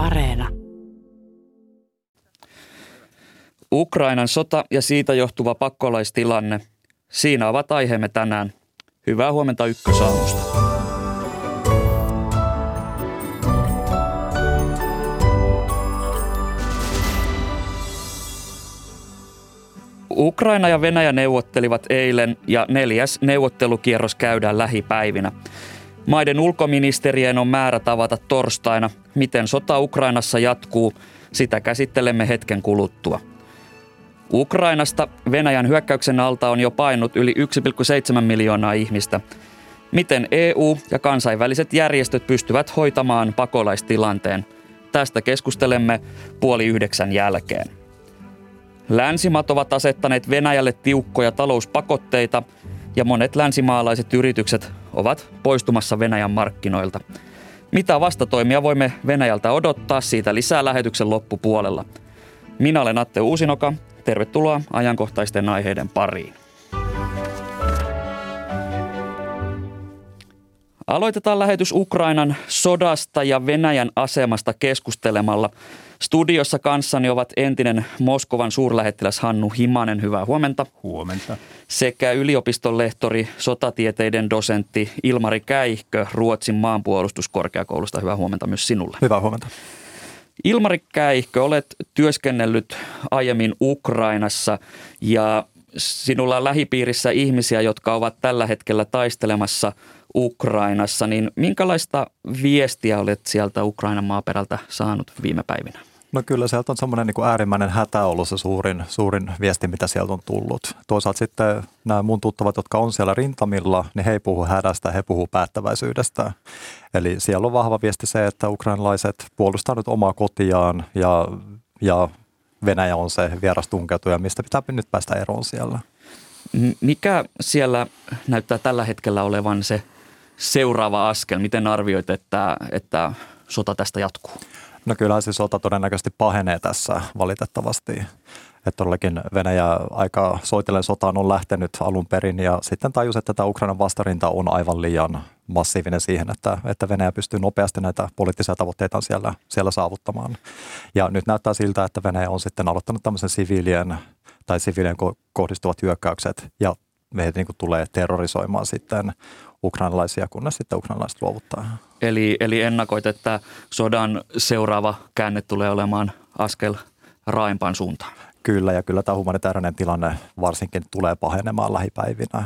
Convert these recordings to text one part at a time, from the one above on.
Areena. Ukrainan sota ja siitä johtuva pakkolaistilanne. Siinä ovat aiheemme tänään. Hyvää huomenta ykkösaamusta. Ukraina ja Venäjä neuvottelivat eilen ja neljäs neuvottelukierros käydään lähipäivinä. Maiden ulkoministerien on määrä tavata torstaina. Miten sota Ukrainassa jatkuu, sitä käsittelemme hetken kuluttua. Ukrainasta Venäjän hyökkäyksen alta on jo painut yli 1,7 miljoonaa ihmistä. Miten EU ja kansainväliset järjestöt pystyvät hoitamaan pakolaistilanteen? Tästä keskustelemme puoli yhdeksän jälkeen. Länsimat ovat asettaneet Venäjälle tiukkoja talouspakotteita ja monet länsimaalaiset yritykset ovat poistumassa Venäjän markkinoilta. Mitä vastatoimia voimme Venäjältä odottaa siitä lisää lähetyksen loppupuolella? Minä olen Atte Uusinoka. Tervetuloa ajankohtaisten aiheiden pariin. Aloitetaan lähetys Ukrainan sodasta ja Venäjän asemasta keskustelemalla. Studiossa kanssani ovat entinen Moskovan suurlähettiläs Hannu Himanen, hyvää huomenta. Huomenta. Sekä yliopiston lehtori, sotatieteiden dosentti Ilmari Käihkö Ruotsin maanpuolustuskorkeakoulusta. Hyvää huomenta myös sinulle. Hyvää huomenta. Ilmari Käihkö, olet työskennellyt aiemmin Ukrainassa ja sinulla on lähipiirissä ihmisiä, jotka ovat tällä hetkellä taistelemassa Ukrainassa, niin minkälaista viestiä olet sieltä Ukrainan maaperältä saanut viime päivinä? No kyllä sieltä on semmoinen niin äärimmäinen hätä ollut se suurin, suurin viesti, mitä sieltä on tullut. Toisaalta sitten nämä mun tuttavat, jotka on siellä rintamilla, niin he ei puhu hädästä, he puhuu päättäväisyydestä. Eli siellä on vahva viesti se, että ukrainalaiset puolustavat nyt omaa kotiaan ja, ja Venäjä on se vieras tunkeutuja, mistä pitää nyt päästä eroon siellä. Mikä siellä näyttää tällä hetkellä olevan se seuraava askel? Miten arvioit, että, että sota tästä jatkuu? No kyllä se sota todennäköisesti pahenee tässä valitettavasti. Että todellakin Venäjä aika soitellen sotaan on lähtenyt alun perin ja sitten tajus, että tämä Ukrainan vastarinta on aivan liian massiivinen siihen, että, että Venäjä pystyy nopeasti näitä poliittisia tavoitteita siellä, siellä saavuttamaan. Ja nyt näyttää siltä, että Venäjä on sitten aloittanut tämmöisen siviilien tai siviilien kohdistuvat hyökkäykset ja meitä niin tulee terrorisoimaan sitten ukrainalaisia, kunnes sitten ukrainalaiset luovuttaa. Eli, eli ennakoit, että sodan seuraava käänne tulee olemaan askel raaempaan suuntaan. Kyllä, ja kyllä tämä humanitaarinen tilanne varsinkin tulee pahenemaan lähipäivinä.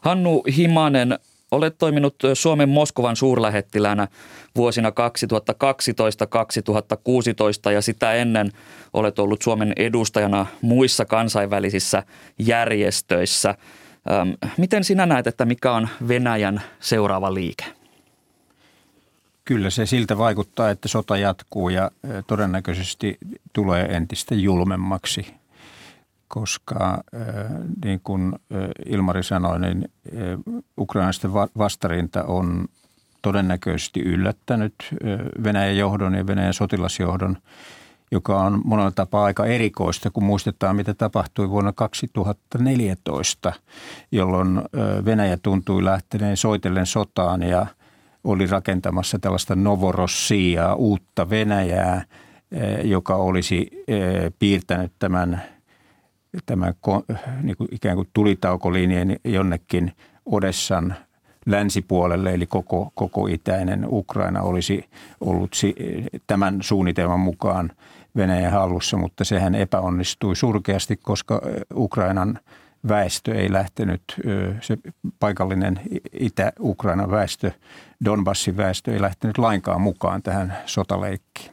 Hannu Himanen, olet toiminut Suomen Moskovan suurlähettilänä vuosina 2012-2016 ja sitä ennen olet ollut Suomen edustajana muissa kansainvälisissä järjestöissä. Miten sinä näet, että mikä on Venäjän seuraava liike? Kyllä se siltä vaikuttaa, että sota jatkuu ja todennäköisesti tulee entistä julmemmaksi, koska niin kuin Ilmari sanoi, niin ukrainaisten vastarinta on todennäköisesti yllättänyt Venäjän johdon ja Venäjän sotilasjohdon, joka on monella tapaa aika erikoista, kun muistetaan, mitä tapahtui vuonna 2014, jolloin Venäjä tuntui lähteneen soitellen sotaan ja – oli rakentamassa tällaista Novorossia, uutta Venäjää, eh, joka olisi eh, piirtänyt tämän, tämän niin kuin ikään kuin tulitaukolinjan jonnekin Odessan länsipuolelle, eli koko, koko itäinen Ukraina olisi ollut tämän suunnitelman mukaan Venäjän hallussa, mutta sehän epäonnistui surkeasti, koska eh, Ukrainan – väestö ei lähtenyt, se paikallinen Itä-Ukrainan väestö, Donbassin väestö ei lähtenyt lainkaan mukaan tähän sotaleikkiin.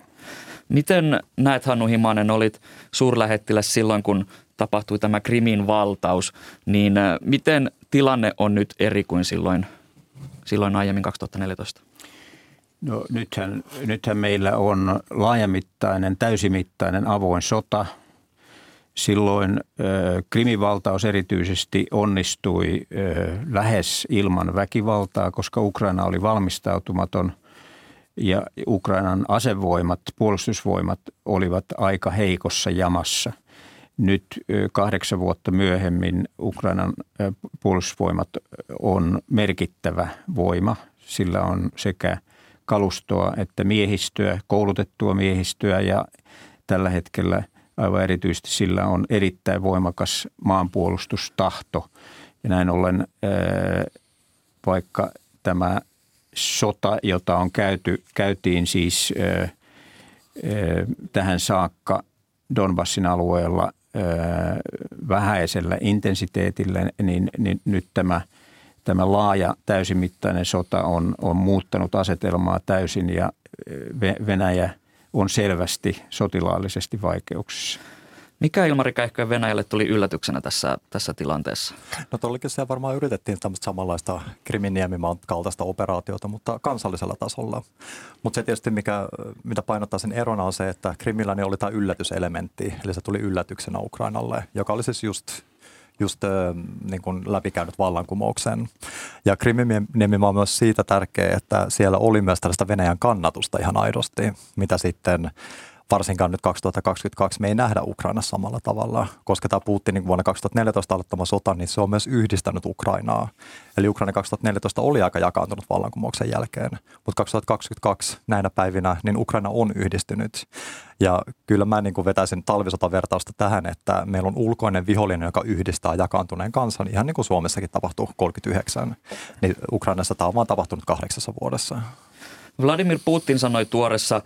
Miten näet Hannu Himanen, olit suurlähettiläs silloin, kun tapahtui tämä Krimin valtaus, niin miten tilanne on nyt eri kuin silloin, silloin aiemmin 2014? No nythän, nythän meillä on laajamittainen, täysimittainen avoin sota – Silloin krimivaltaus erityisesti onnistui lähes ilman väkivaltaa, koska Ukraina oli valmistautumaton ja Ukrainan asevoimat, puolustusvoimat olivat aika heikossa jamassa. Nyt kahdeksan vuotta myöhemmin Ukrainan puolustusvoimat on merkittävä voima. Sillä on sekä kalustoa että miehistöä, koulutettua miehistöä ja tällä hetkellä aivan erityisesti sillä on erittäin voimakas maanpuolustustahto. Ja näin ollen vaikka tämä sota, jota on käyty, käytiin siis tähän saakka Donbassin alueella vähäisellä intensiteetillä, niin, niin nyt tämä, tämä laaja täysimittainen sota on, on muuttanut asetelmaa täysin ja Venäjä on selvästi sotilaallisesti vaikeuksissa. Mikä Ilmari Käihköön Venäjälle tuli yllätyksenä tässä, tässä tilanteessa? No todellakin siellä varmaan yritettiin tämmöistä samanlaista Kriminiemimaan kaltaista operaatiota, mutta kansallisella tasolla. Mutta se tietysti, mikä, mitä painottaa sen erona on se, että Krimillä oli tämä yllätyselementti, eli se tuli yllätyksenä Ukrainalle, joka oli siis just just niin kuin läpikäynyt vallankumouksen. Ja Kriminiemi on myös siitä tärkeä, että siellä oli myös tällaista Venäjän kannatusta ihan aidosti, mitä sitten varsinkaan nyt 2022 me ei nähdä Ukrainassa samalla tavalla, koska tämä Putinin vuonna 2014 aloittama sota, niin se on myös yhdistänyt Ukrainaa. Eli Ukraina 2014 oli aika jakaantunut vallankumouksen jälkeen, mutta 2022 näinä päivinä niin Ukraina on yhdistynyt. Ja kyllä mä niin kuin vetäisin talvisotavertausta tähän, että meillä on ulkoinen vihollinen, joka yhdistää jakaantuneen kansan, ihan niin kuin Suomessakin tapahtui 39. Niin Ukrainassa tämä on vaan tapahtunut kahdeksassa vuodessa. Vladimir Putin sanoi tuoressa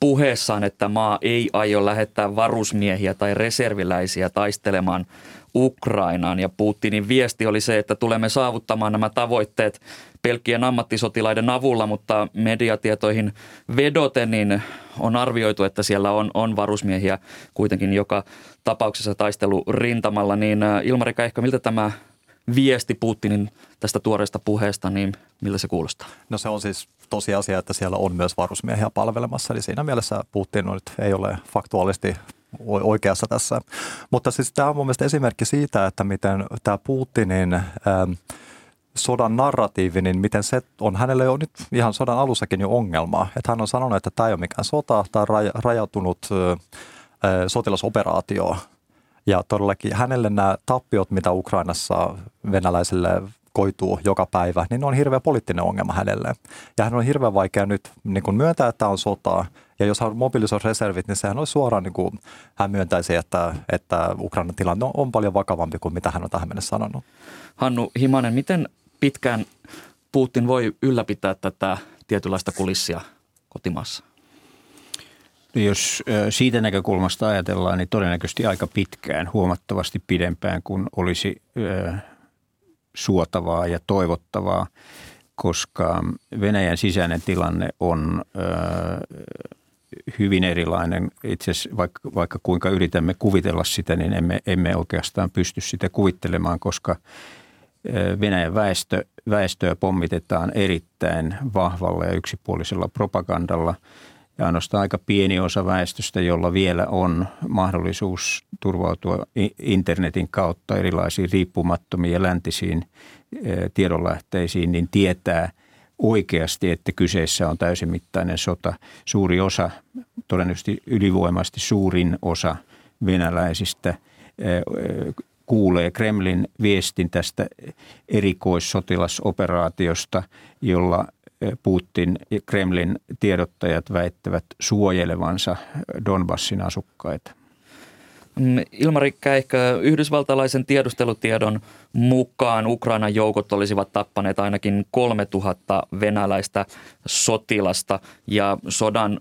puheessaan, että maa ei aio lähettää varusmiehiä tai reserviläisiä taistelemaan Ukrainaan. Ja Putinin viesti oli se, että tulemme saavuttamaan nämä tavoitteet pelkkien ammattisotilaiden avulla, mutta mediatietoihin vedoten niin on arvioitu, että siellä on, on varusmiehiä kuitenkin joka tapauksessa taistelu rintamalla. Niin Ilmari ehkä miltä tämä viesti Putinin tästä tuoreesta puheesta, niin miltä se kuulostaa? No se on siis tosiasia, että siellä on myös varusmiehiä palvelemassa, eli siinä mielessä Putin nyt ei ole faktuaalisesti oikeassa tässä. Mutta siis tämä on mun mielestä esimerkki siitä, että miten tämä Putinin ähm, sodan narratiivi, niin miten se on hänelle jo nyt ihan sodan alussakin jo ongelma. Että hän on sanonut, että tämä ei ole mikään sota, tämä on rajautunut äh, sotilasoperaatio. Ja todellakin hänelle nämä tappiot, mitä Ukrainassa venäläisille koituu joka päivä, niin ne on hirveä poliittinen ongelma hänelle. Ja hän on hirveän vaikea nyt niin kuin myöntää, että on sotaa. Ja jos hän mobilisoi reservit, niin sehän olisi suoraan, niin kuin hän myöntäisi, että, että Ukrainan tilanne on paljon vakavampi kuin mitä hän on tähän mennessä sanonut. Hannu Himanen, miten pitkään Putin voi ylläpitää tätä tietynlaista kulissia kotimaassa? No jos siitä näkökulmasta ajatellaan, niin todennäköisesti aika pitkään, huomattavasti pidempään kuin olisi suotavaa ja toivottavaa, koska Venäjän sisäinen tilanne on hyvin erilainen. Itse asiassa vaikka, vaikka kuinka yritämme kuvitella sitä, niin emme, emme oikeastaan pysty sitä kuvittelemaan, koska Venäjän väestö, väestöä pommitetaan erittäin vahvalla ja yksipuolisella propagandalla – ja ainoastaan aika pieni osa väestöstä, jolla vielä on mahdollisuus turvautua internetin kautta erilaisiin riippumattomiin ja läntisiin tiedonlähteisiin, niin tietää oikeasti, että kyseessä on täysimittainen sota. Suuri osa, todennäköisesti ylivoimaisesti suurin osa venäläisistä kuulee Kremlin viestin tästä erikoissotilasoperaatiosta, jolla Putin ja Kremlin tiedottajat väittävät suojelevansa Donbassin asukkaita. Mm, Ilmari Käihkö, yhdysvaltalaisen tiedustelutiedon mukaan Ukrainan joukot olisivat tappaneet ainakin 3000 venäläistä sotilasta ja sodan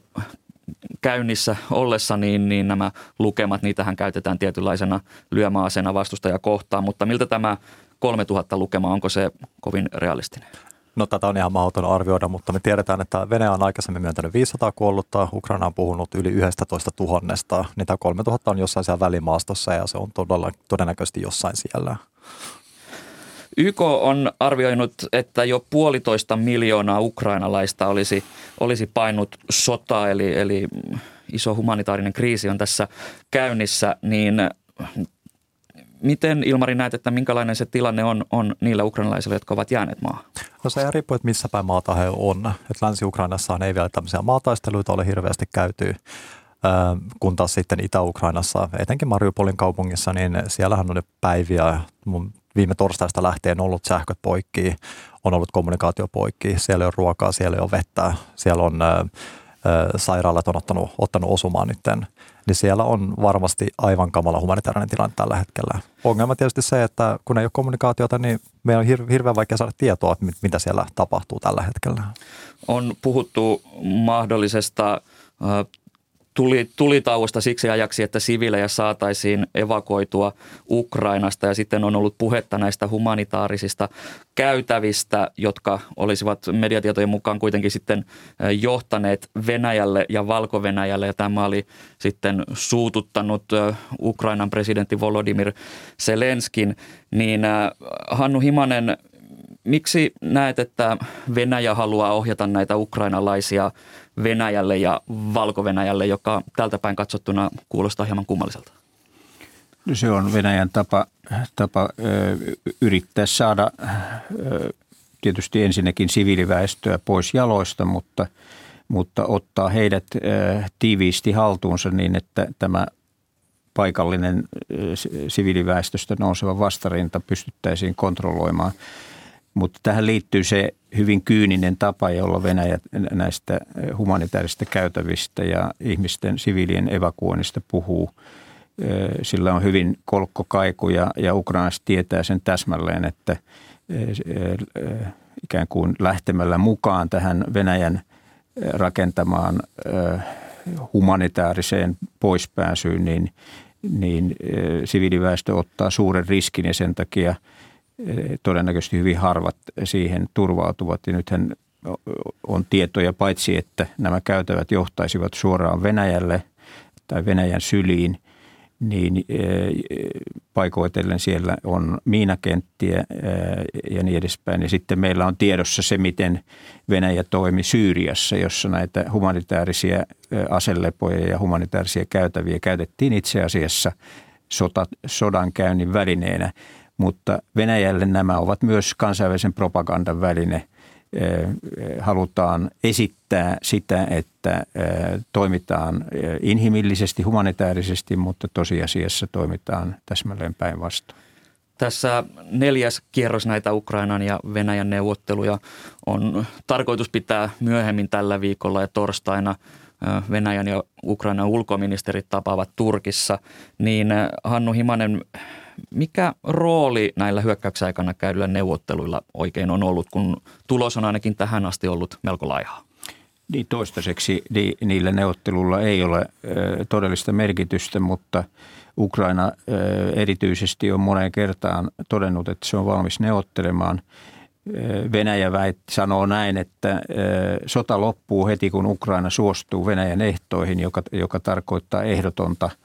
käynnissä ollessa, niin, niin nämä lukemat, niitähän käytetään tietynlaisena lyömäasena vastustaja kohtaan, mutta miltä tämä 3000 lukema, onko se kovin realistinen? No tätä on ihan mahdoton arvioida, mutta me tiedetään, että Venäjä on aikaisemmin myöntänyt 500 kuollutta, Ukraina on puhunut yli 11 tuhannesta, niin tämä 3000 on jossain siellä välimaastossa ja se on todella, todennäköisesti jossain siellä. YK on arvioinut, että jo puolitoista miljoonaa ukrainalaista olisi, olisi painut sota, eli, eli iso humanitaarinen kriisi on tässä käynnissä, niin Miten Ilmari näet, että minkälainen se tilanne on, on niillä ukrainalaisilla, jotka ovat jääneet maahan? No se riippuu, että missä päin maata he on. Et Länsi-Ukrainassa ei vielä tämmöisiä maataisteluita ole hirveästi käyty, kun taas sitten Itä-Ukrainassa, etenkin Mariupolin kaupungissa, niin siellähän on nyt päiviä, mun viime torstaista lähtien ollut sähköt poikki, on ollut kommunikaatio poikki. Siellä ole ruokaa, siellä ole vettä, siellä on sairaalat on ottanut, ottanut osumaan nytten, niin siellä on varmasti aivan kamala humanitaarinen tilanne tällä hetkellä. Ongelma tietysti se, että kun ei ole kommunikaatiota, niin meidän on hir- hirveän vaikea saada tietoa, että mitä siellä tapahtuu tällä hetkellä. On puhuttu mahdollisesta tuli, tulitauosta siksi ajaksi, että siviilejä saataisiin evakoitua Ukrainasta. Ja sitten on ollut puhetta näistä humanitaarisista käytävistä, jotka olisivat mediatietojen mukaan kuitenkin sitten johtaneet Venäjälle ja Valko-Venäjälle. Ja tämä oli sitten suututtanut Ukrainan presidentti Volodymyr Zelenskin, niin Hannu Himanen, miksi näet, että Venäjä haluaa ohjata näitä ukrainalaisia – Venäjälle ja Valko-Venäjälle, joka tältä päin katsottuna kuulostaa hieman kummalliselta? No se on Venäjän tapa, tapa ö, yrittää saada ö, tietysti ensinnäkin siviiliväestöä pois jaloista, mutta, mutta ottaa heidät ö, tiiviisti haltuunsa niin, että tämä paikallinen siviiliväestöstä nouseva vastarinta pystyttäisiin kontrolloimaan – mutta tähän liittyy se hyvin kyyninen tapa, jolla Venäjä näistä humanitaarista käytävistä ja ihmisten siviilien evakuoinnista puhuu. Sillä on hyvin kolkkokaiku ja, ja Ukrainassa tietää sen täsmälleen, että ikään kuin lähtemällä mukaan tähän Venäjän rakentamaan humanitaariseen poispääsyyn, niin, niin siviiliväestö ottaa suuren riskin ja sen takia – todennäköisesti hyvin harvat siihen turvautuvat. Ja nythän on tietoja paitsi, että nämä käytävät johtaisivat suoraan Venäjälle tai Venäjän syliin, niin paikoitellen siellä on miinakenttiä ja niin edespäin. Ja sitten meillä on tiedossa se, miten Venäjä toimi Syyriassa, jossa näitä humanitaarisia aselepoja ja humanitaarisia käytäviä käytettiin itse asiassa sota, sodankäynnin välineenä – mutta Venäjälle nämä ovat myös kansainvälisen propagandan väline. Halutaan esittää sitä, että toimitaan inhimillisesti, humanitaarisesti, mutta tosiasiassa toimitaan täsmälleen päinvastoin. Tässä neljäs kierros näitä Ukrainan ja Venäjän neuvotteluja on tarkoitus pitää myöhemmin tällä viikolla ja torstaina Venäjän ja Ukrainan ulkoministerit tapaavat Turkissa. Niin Hannu Himanen, mikä rooli näillä hyökkäyksaikana käydyillä neuvotteluilla oikein on ollut, kun tulos on ainakin tähän asti ollut melko laihaa? Niin toistaiseksi ni, niillä neuvotteluilla ei ole todellista merkitystä, mutta Ukraina erityisesti on moneen kertaan todennut, että se on valmis neuvottelemaan. Venäjä väit, sanoo näin, että sota loppuu heti, kun Ukraina suostuu Venäjän ehtoihin, joka, joka tarkoittaa ehdotonta –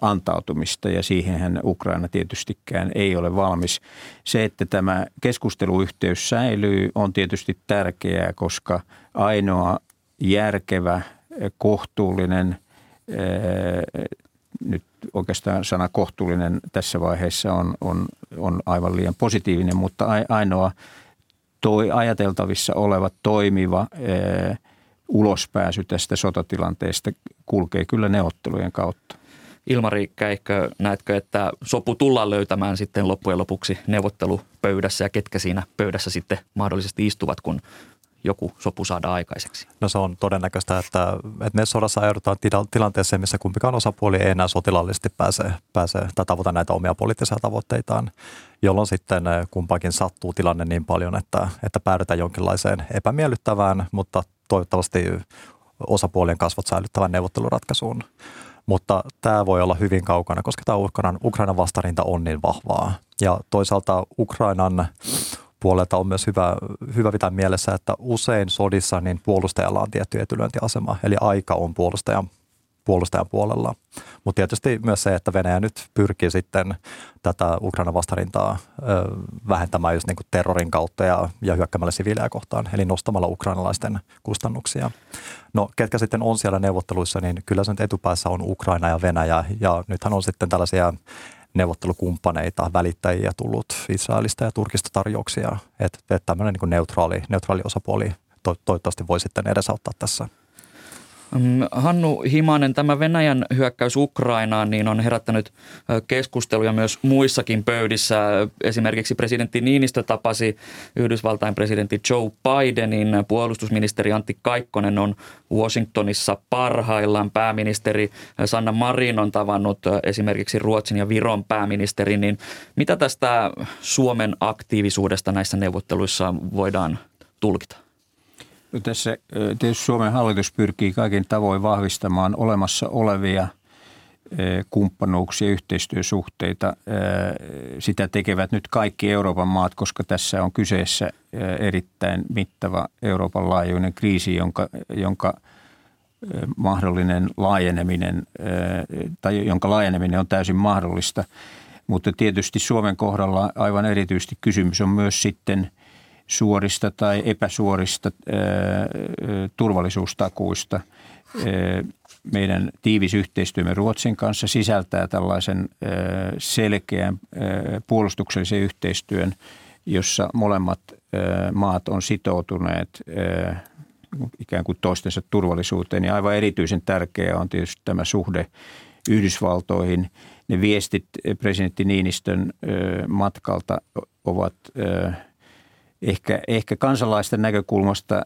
antautumista ja siihenhän Ukraina tietystikään ei ole valmis. Se, että tämä keskusteluyhteys säilyy, on tietysti tärkeää, koska ainoa järkevä, kohtuullinen, nyt oikeastaan sana kohtuullinen tässä vaiheessa on, on, on aivan liian positiivinen, mutta ainoa toi ajateltavissa oleva toimiva ulospääsy tästä sotatilanteesta kulkee kyllä neuvottelujen kautta. Ilmari Käikkö, näetkö, että sopu tullaan löytämään sitten loppujen lopuksi neuvottelupöydässä ja ketkä siinä pöydässä sitten mahdollisesti istuvat, kun joku sopu saada aikaiseksi? No se on todennäköistä, että, että me sodassa ajaudutaan tilanteeseen, missä kumpikaan osapuoli ei enää sotilaallisesti pääse, pääse tai tavoita näitä omia poliittisia tavoitteitaan, jolloin sitten eh, kumpakin sattuu tilanne niin paljon, että, että päädytään jonkinlaiseen epämiellyttävään, mutta toivottavasti osapuolien kasvot säilyttävän neuvotteluratkaisuun. Mutta tämä voi olla hyvin kaukana, koska tämä Ukrainan, Ukrainan vastarinta on niin vahvaa. Ja toisaalta Ukrainan puolelta on myös hyvä, hyvä pitää mielessä, että usein sodissa niin puolustajalla on tietty etylyöntiasema, eli aika on puolustajan puolustajan puolella. Mutta tietysti myös se, että Venäjä nyt pyrkii sitten tätä Ukrainan vastarintaa ö, vähentämään just niin kuin terrorin kautta ja, ja hyökkäämällä siviilejä kohtaan, eli nostamalla ukrainalaisten kustannuksia. No ketkä sitten on siellä neuvotteluissa, niin kyllä sen etupäässä on Ukraina ja Venäjä, ja nythän on sitten tällaisia neuvottelukumppaneita, välittäjiä tullut Israelista ja Turkista tarjouksia, että, että tämmöinen niin neutraali, neutraali osapuoli to, toivottavasti voi sitten edesauttaa tässä. Mm, Hannu Himanen, tämä Venäjän hyökkäys Ukrainaan niin on herättänyt keskusteluja myös muissakin pöydissä. Esimerkiksi presidentti Niinistö tapasi Yhdysvaltain presidentti Joe Bidenin. Puolustusministeri Antti Kaikkonen on Washingtonissa parhaillaan. Pääministeri Sanna Marin on tavannut esimerkiksi Ruotsin ja Viron pääministeri. Niin mitä tästä Suomen aktiivisuudesta näissä neuvotteluissa voidaan tulkita? No tässä tietysti Suomen hallitus pyrkii kaikin tavoin vahvistamaan olemassa olevia kumppanuuksia, yhteistyösuhteita. Sitä tekevät nyt kaikki Euroopan maat, koska tässä on kyseessä erittäin mittava Euroopan laajuinen kriisi, jonka, jonka mahdollinen laajeneminen tai jonka laajeneminen on täysin mahdollista. Mutta tietysti Suomen kohdalla aivan erityisesti kysymys on myös sitten – suorista tai epäsuorista turvallisuustakuista. Meidän tiivis yhteistyömme Ruotsin kanssa sisältää tällaisen selkeän puolustuksellisen yhteistyön, jossa molemmat maat on sitoutuneet ikään kuin toistensa turvallisuuteen. Ja aivan erityisen tärkeää on tietysti tämä suhde Yhdysvaltoihin. Ne viestit presidentti Niinistön matkalta ovat – ehkä, ehkä kansalaisten näkökulmasta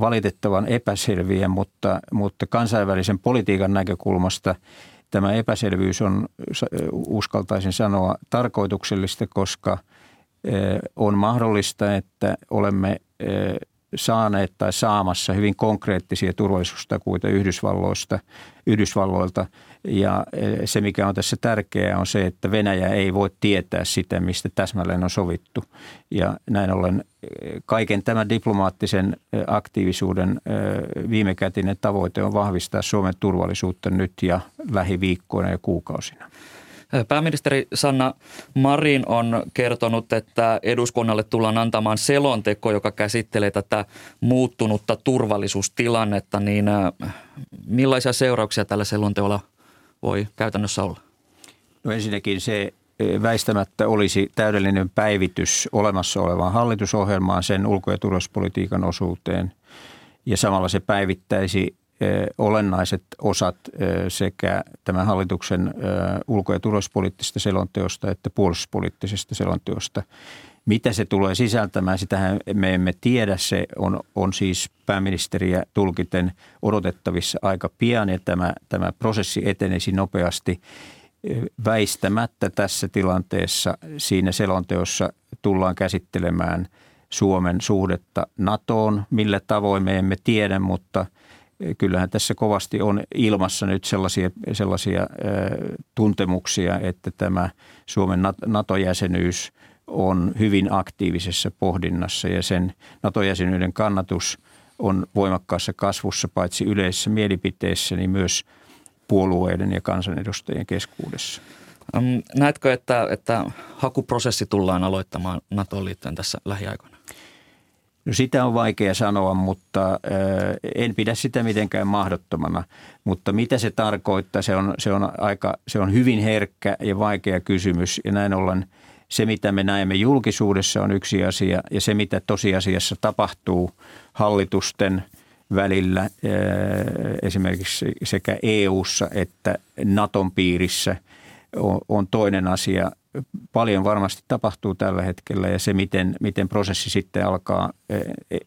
valitettavan epäselviä, mutta, mutta kansainvälisen politiikan näkökulmasta tämä epäselvyys on, uskaltaisin sanoa, tarkoituksellista, koska on mahdollista, että olemme saaneet tai saamassa hyvin konkreettisia turvallisuustakuita Yhdysvalloista, Yhdysvalloilta. Ja e, se, mikä on tässä tärkeää, on se, että Venäjä ei voi tietää sitä, mistä täsmälleen on sovittu. Ja näin ollen e, kaiken tämän diplomaattisen e, aktiivisuuden viimekätinen tavoite on vahvistaa Suomen turvallisuutta nyt ja lähiviikkoina ja kuukausina. Pääministeri Sanna Marin on kertonut, että eduskunnalle tullaan antamaan selonteko, joka käsittelee tätä muuttunutta turvallisuustilannetta. Niin millaisia seurauksia tällä selonteolla voi käytännössä olla? No ensinnäkin se väistämättä olisi täydellinen päivitys olemassa olevaan hallitusohjelmaan, sen ulko- ja turvallisuuspolitiikan osuuteen. Ja samalla se päivittäisi olennaiset osat sekä tämän hallituksen ulko- ja turvallisuuspoliittisesta selonteosta että puolustuspoliittisesta selonteosta. Mitä se tulee sisältämään, sitähän me emme tiedä. Se on, on siis pääministeriä tulkiten odotettavissa aika pian ja tämä, tämä prosessi etenisi nopeasti. Väistämättä tässä tilanteessa siinä selonteossa tullaan käsittelemään Suomen suhdetta NATOon. Millä tavoin me emme tiedä, mutta – kyllähän tässä kovasti on ilmassa nyt sellaisia, sellaisia tuntemuksia, että tämä Suomen NATO-jäsenyys on hyvin aktiivisessa pohdinnassa ja sen NATO-jäsenyyden kannatus on voimakkaassa kasvussa paitsi yleisessä mielipiteessä, niin myös puolueiden ja kansanedustajien keskuudessa. Näetkö, että, että hakuprosessi tullaan aloittamaan NATOon liittyen tässä lähiaikoina? No sitä on vaikea sanoa, mutta en pidä sitä mitenkään mahdottomana. Mutta mitä se tarkoittaa, se on, se on, aika, se on hyvin herkkä ja vaikea kysymys. Ja näin ollen se, mitä me näemme julkisuudessa on yksi asia ja se, mitä tosiasiassa tapahtuu hallitusten välillä esimerkiksi sekä EU:ssa että Naton piirissä on toinen asia paljon varmasti tapahtuu tällä hetkellä ja se, miten, miten prosessi sitten alkaa e,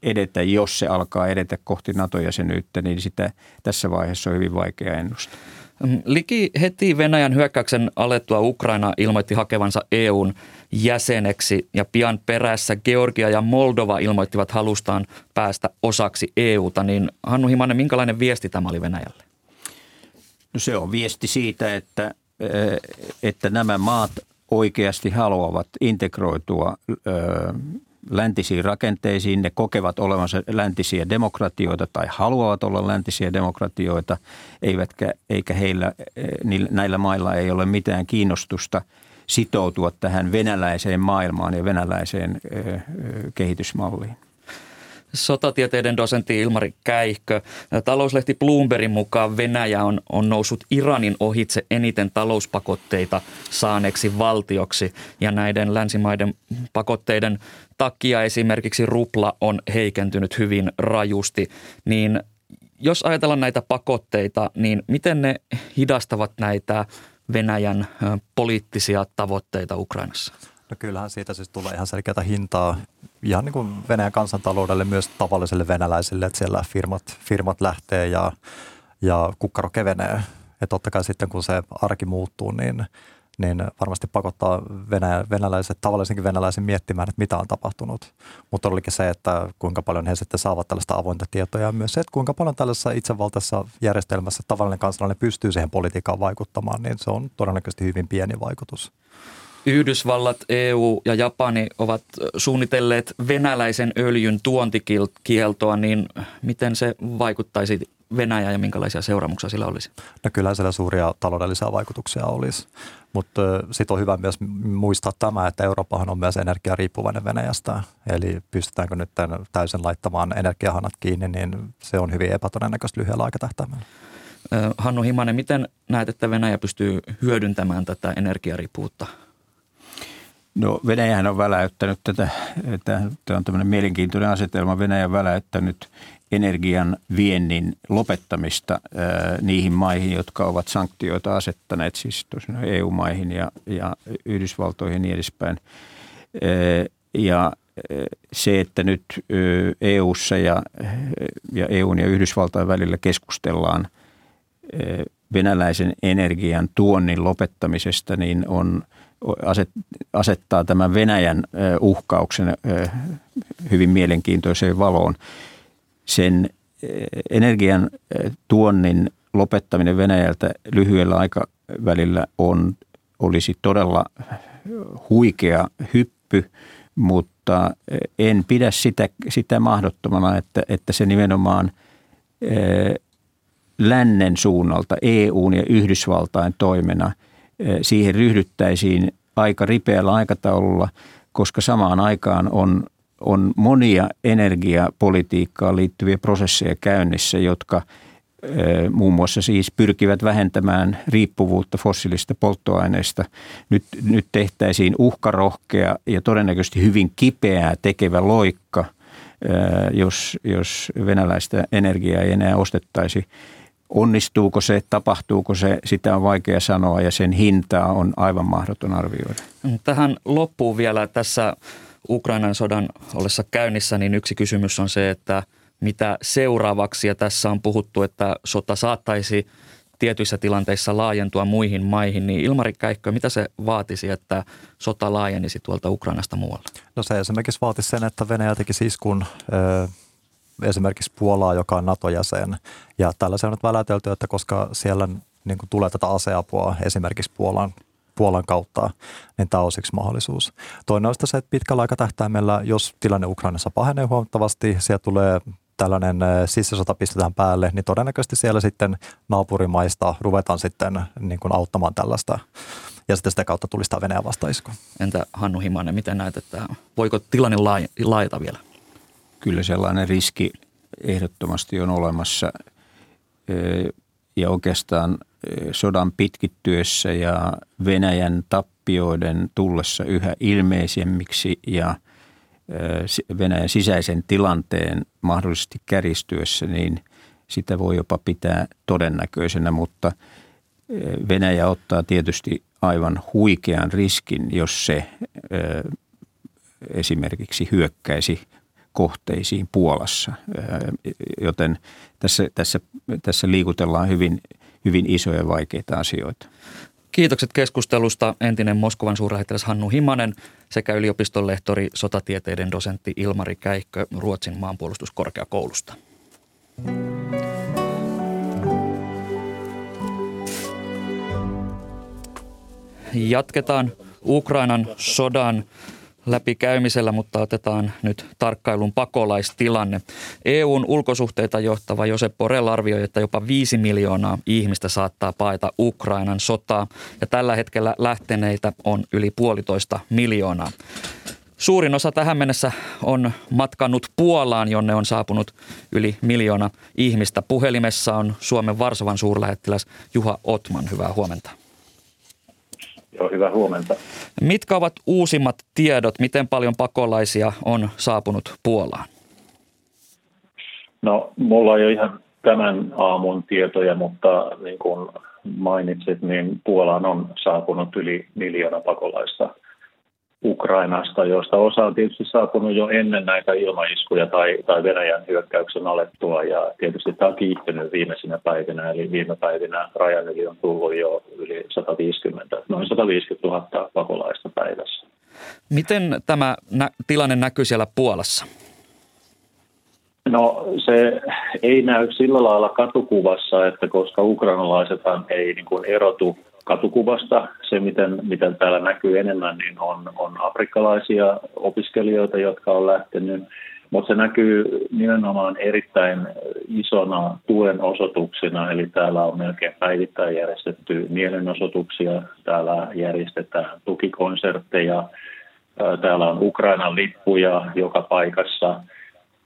edetä, jos se alkaa edetä kohti NATO-jäsenyyttä, niin sitä tässä vaiheessa on hyvin vaikea ennustaa. Mm, Liki heti Venäjän hyökkäyksen alettua Ukraina ilmoitti hakevansa EUn jäseneksi ja pian perässä Georgia ja Moldova ilmoittivat halustaan päästä osaksi EUta. Niin Hannu Himanen, minkälainen viesti tämä oli Venäjälle? No se on viesti siitä, että, e, että nämä maat oikeasti haluavat integroitua läntisiin rakenteisiin, ne kokevat olevansa läntisiä demokratioita tai haluavat olla läntisiä demokratioita, eivätkä, eikä heillä, näillä mailla ei ole mitään kiinnostusta sitoutua tähän venäläiseen maailmaan ja venäläiseen kehitysmalliin sotatieteiden dosentti Ilmari Käihkö. Talouslehti Bloombergin mukaan Venäjä on, on noussut Iranin ohitse eniten talouspakotteita saaneeksi valtioksi ja näiden länsimaiden pakotteiden takia esimerkiksi rupla on heikentynyt hyvin rajusti. Niin jos ajatellaan näitä pakotteita, niin miten ne hidastavat näitä Venäjän poliittisia tavoitteita Ukrainassa? No kyllähän siitä siis tulee ihan selkeätä hintaa ihan niin kuin Venäjän kansantaloudelle myös tavalliselle venäläisille, että siellä firmat, firmat lähtee ja, ja kukkaro kevenee. Ja totta kai sitten kun se arki muuttuu, niin, niin varmasti pakottaa Venäjä, venäläiset, tavallisenkin venäläisen miettimään, että mitä on tapahtunut. Mutta olikin se, että kuinka paljon he sitten saavat tällaista avointa tietoa ja myös se, että kuinka paljon tällaisessa itsevaltaisessa järjestelmässä tavallinen kansalainen pystyy siihen politiikkaan vaikuttamaan, niin se on todennäköisesti hyvin pieni vaikutus. Yhdysvallat, EU ja Japani ovat suunnitelleet venäläisen öljyn tuontikieltoa, niin miten se vaikuttaisi Venäjään ja minkälaisia seuraamuksia sillä olisi? No kyllä siellä suuria taloudellisia vaikutuksia olisi, mutta sitten on hyvä myös muistaa tämä, että Eurooppahan on myös energiariippuvainen Venäjästä. Eli pystytäänkö nyt täysin laittamaan energiahanat kiinni, niin se on hyvin epätodennäköistä lyhyellä aikatahtäimellä. Hannu Himanen, miten näet, että Venäjä pystyy hyödyntämään tätä energiariippuvuutta – No Venäjähän on väläyttänyt tätä, tämä on tämmöinen mielenkiintoinen asetelma, Venäjä on väläyttänyt energian viennin lopettamista ää, niihin maihin, jotka ovat sanktioita asettaneet, siis tosiaan EU-maihin ja, ja Yhdysvaltoihin ja niin edespäin. Ää, ja se, että nyt EU:ssa ja, ja EUn ja Yhdysvaltain välillä keskustellaan venäläisen energian tuonnin lopettamisesta, niin on – asettaa tämän Venäjän uhkauksen hyvin mielenkiintoiseen valoon. Sen energian tuonnin lopettaminen Venäjältä lyhyellä aikavälillä on, olisi todella huikea hyppy, mutta en pidä sitä, sitä mahdottomana, että, että se nimenomaan lännen suunnalta, EUn ja Yhdysvaltain toimena – siihen ryhdyttäisiin aika ripeällä aikataululla, koska samaan aikaan on, on monia energiapolitiikkaan liittyviä prosesseja käynnissä, jotka muun muassa siis pyrkivät vähentämään riippuvuutta fossiilista polttoaineista. Nyt, nyt tehtäisiin uhkarohkea ja todennäköisesti hyvin kipeää tekevä loikka, jos, jos venäläistä energiaa ei enää ostettaisi Onnistuuko se, tapahtuuko se, sitä on vaikea sanoa ja sen hintaa on aivan mahdoton arvioida. Tähän loppuu vielä tässä Ukrainan sodan ollessa käynnissä, niin yksi kysymys on se, että mitä seuraavaksi. Ja tässä on puhuttu, että sota saattaisi tietyissä tilanteissa laajentua muihin maihin, niin Ilmari Käikkö, mitä se vaatisi, että sota laajenisi tuolta Ukrainasta muualle? No se esimerkiksi vaatisi sen, että Venäjä tekisi iskun ö, esimerkiksi Puolaa, joka on NATO-jäsen. Ja tällaisia on nyt välätelty, että koska siellä niin kuin tulee tätä aseapua esimerkiksi Puolan Puolan kautta, niin tämä on yksi mahdollisuus. Toinen on se, että pitkällä aikatähtäimellä, jos tilanne Ukrainassa pahenee huomattavasti, siellä tulee tällainen sisälsota pistetään päälle, niin todennäköisesti siellä sitten naapurimaista ruvetaan sitten niin kuin auttamaan tällaista. Ja sitten sitä kautta tulisi tämä Venäjän vastaisku. Entä Hannu Himanen, miten näet, että voiko tilanne laajata vielä? Kyllä sellainen riski ehdottomasti on olemassa. Ja oikeastaan sodan pitkittyessä ja Venäjän tappioiden tullessa yhä ilmeisemmiksi ja Venäjän sisäisen tilanteen mahdollisesti käristyessä, niin sitä voi jopa pitää todennäköisenä, mutta Venäjä ottaa tietysti aivan huikean riskin, jos se esimerkiksi hyökkäisi kohteisiin Puolassa, joten tässä, tässä, tässä liikutellaan hyvin, hyvin isoja ja vaikeita asioita. Kiitokset keskustelusta entinen Moskovan suurlähettiläs Hannu Himanen sekä yliopiston lehtori sotatieteiden dosentti Ilmari Käikkö Ruotsin maanpuolustuskorkeakoulusta. Jatketaan Ukrainan sodan läpikäymisellä, mutta otetaan nyt tarkkailun pakolaistilanne. EUn ulkosuhteita johtava Josep Borrell arvioi, että jopa 5 miljoonaa ihmistä saattaa paeta Ukrainan sotaa ja tällä hetkellä lähteneitä on yli puolitoista miljoonaa. Suurin osa tähän mennessä on matkannut Puolaan, jonne on saapunut yli miljoona ihmistä. Puhelimessa on Suomen Varsovan suurlähettiläs Juha Otman. Hyvää huomenta. Joo, hyvää huomenta. Mitkä ovat uusimmat tiedot, miten paljon pakolaisia on saapunut Puolaan? No, mulla on jo ihan tämän aamun tietoja, mutta niin kuin mainitsit, niin Puolaan on saapunut yli miljoona pakolaista Ukrainasta, joista osa on tietysti saapunut jo ennen näitä ilmaiskuja tai, tai Venäjän hyökkäyksen alettua. Ja tietysti tämä on kiihtynyt viimeisinä päivinä, eli viime päivinä rajan yli on tullut jo yli 150, noin 150 000 pakolaista päivässä. Miten tämä nä- tilanne näkyy siellä Puolassa? No se ei näy sillä lailla katukuvassa, että koska ukrainalaisethan ei niin kuin erotu katukuvasta. Se, miten, miten täällä näkyy enemmän, niin on, on afrikkalaisia opiskelijoita, jotka on lähtenyt. Mutta se näkyy nimenomaan erittäin isona tuen osoituksina, eli täällä on melkein päivittäin järjestetty mielenosoituksia, täällä järjestetään tukikonsertteja, täällä on Ukrainan lippuja joka paikassa –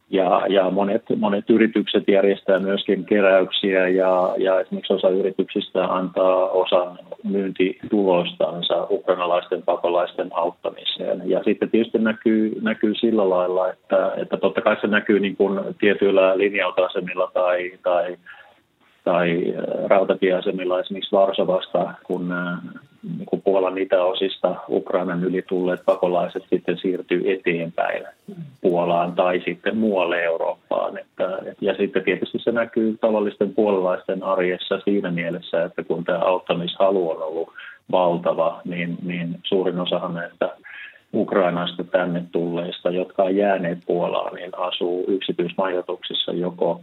ja, ja monet, monet yritykset järjestää myöskin keräyksiä ja, ja esimerkiksi osa yrityksistä antaa osan myyntituloistansa ukrainalaisten pakolaisten auttamiseen. Ja sitten tietysti näkyy, näkyy sillä lailla, että, että totta kai se näkyy niin kuin tietyillä linja-autoasemilla tai, tai tai rautatieasemilla esimerkiksi Varsovasta, kun niin Puolan itäosista Ukrainan yli tulleet pakolaiset sitten siirtyy eteenpäin Puolaan tai sitten muualle Eurooppaan. Että, ja sitten tietysti se näkyy tavallisten puolalaisten arjessa siinä mielessä, että kun tämä auttamishalu on ollut valtava, niin, niin suurin osahan näistä Ukrainasta tänne tulleista, jotka on jääneet Puolaan, niin asuu yksityismajoituksissa joko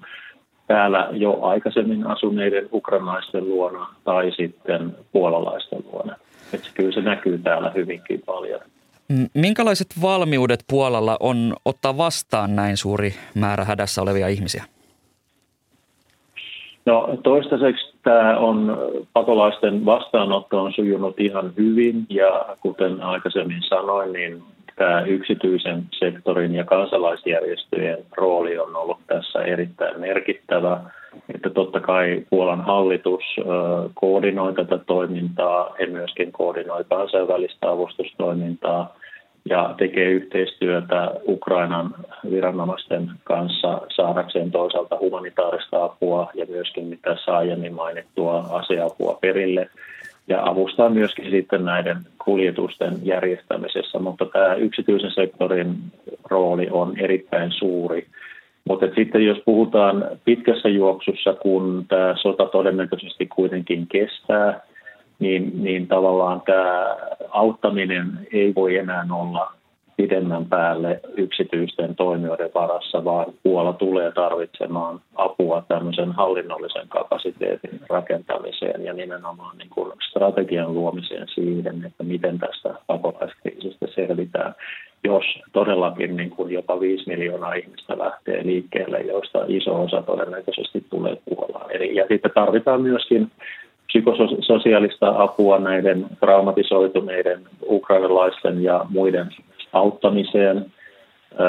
täällä jo aikaisemmin asuneiden ukrainaisten luona tai sitten puolalaisten luona. Että kyllä se näkyy täällä hyvinkin paljon. Minkälaiset valmiudet Puolalla on ottaa vastaan näin suuri määrä hädässä olevia ihmisiä? No toistaiseksi tämä on, pakolaisten vastaanotto on sujunut ihan hyvin ja kuten aikaisemmin sanoin, niin tämä yksityisen sektorin ja kansalaisjärjestöjen rooli on ollut tässä erittäin merkittävä. Että totta kai Puolan hallitus koordinoi tätä toimintaa, he myöskin koordinoi kansainvälistä avustustoimintaa ja tekee yhteistyötä Ukrainan viranomaisten kanssa saadakseen toisaalta humanitaarista apua ja myöskin mitä aiemmin mainittua aseapua perille ja avustaa myöskin sitten näiden kuljetusten järjestämisessä, mutta tämä yksityisen sektorin rooli on erittäin suuri. Mutta sitten jos puhutaan pitkässä juoksussa, kun tämä sota todennäköisesti kuitenkin kestää, niin, niin tavallaan tämä auttaminen ei voi enää olla pidemmän päälle yksityisten toimijoiden varassa, vaan Puola tulee tarvitsemaan apua tämmöisen hallinnollisen kapasiteetin rakentamiseen ja nimenomaan niin kuin strategian luomiseen siihen, että miten tästä pakolaiskriisistä selvitään, jos todellakin niin kuin jopa 5 miljoonaa ihmistä lähtee liikkeelle, joista iso osa todennäköisesti tulee Puolaan. Eli, ja sitten tarvitaan myöskin psykososiaalista apua näiden traumatisoituneiden ukrainalaisten ja muiden auttamiseen,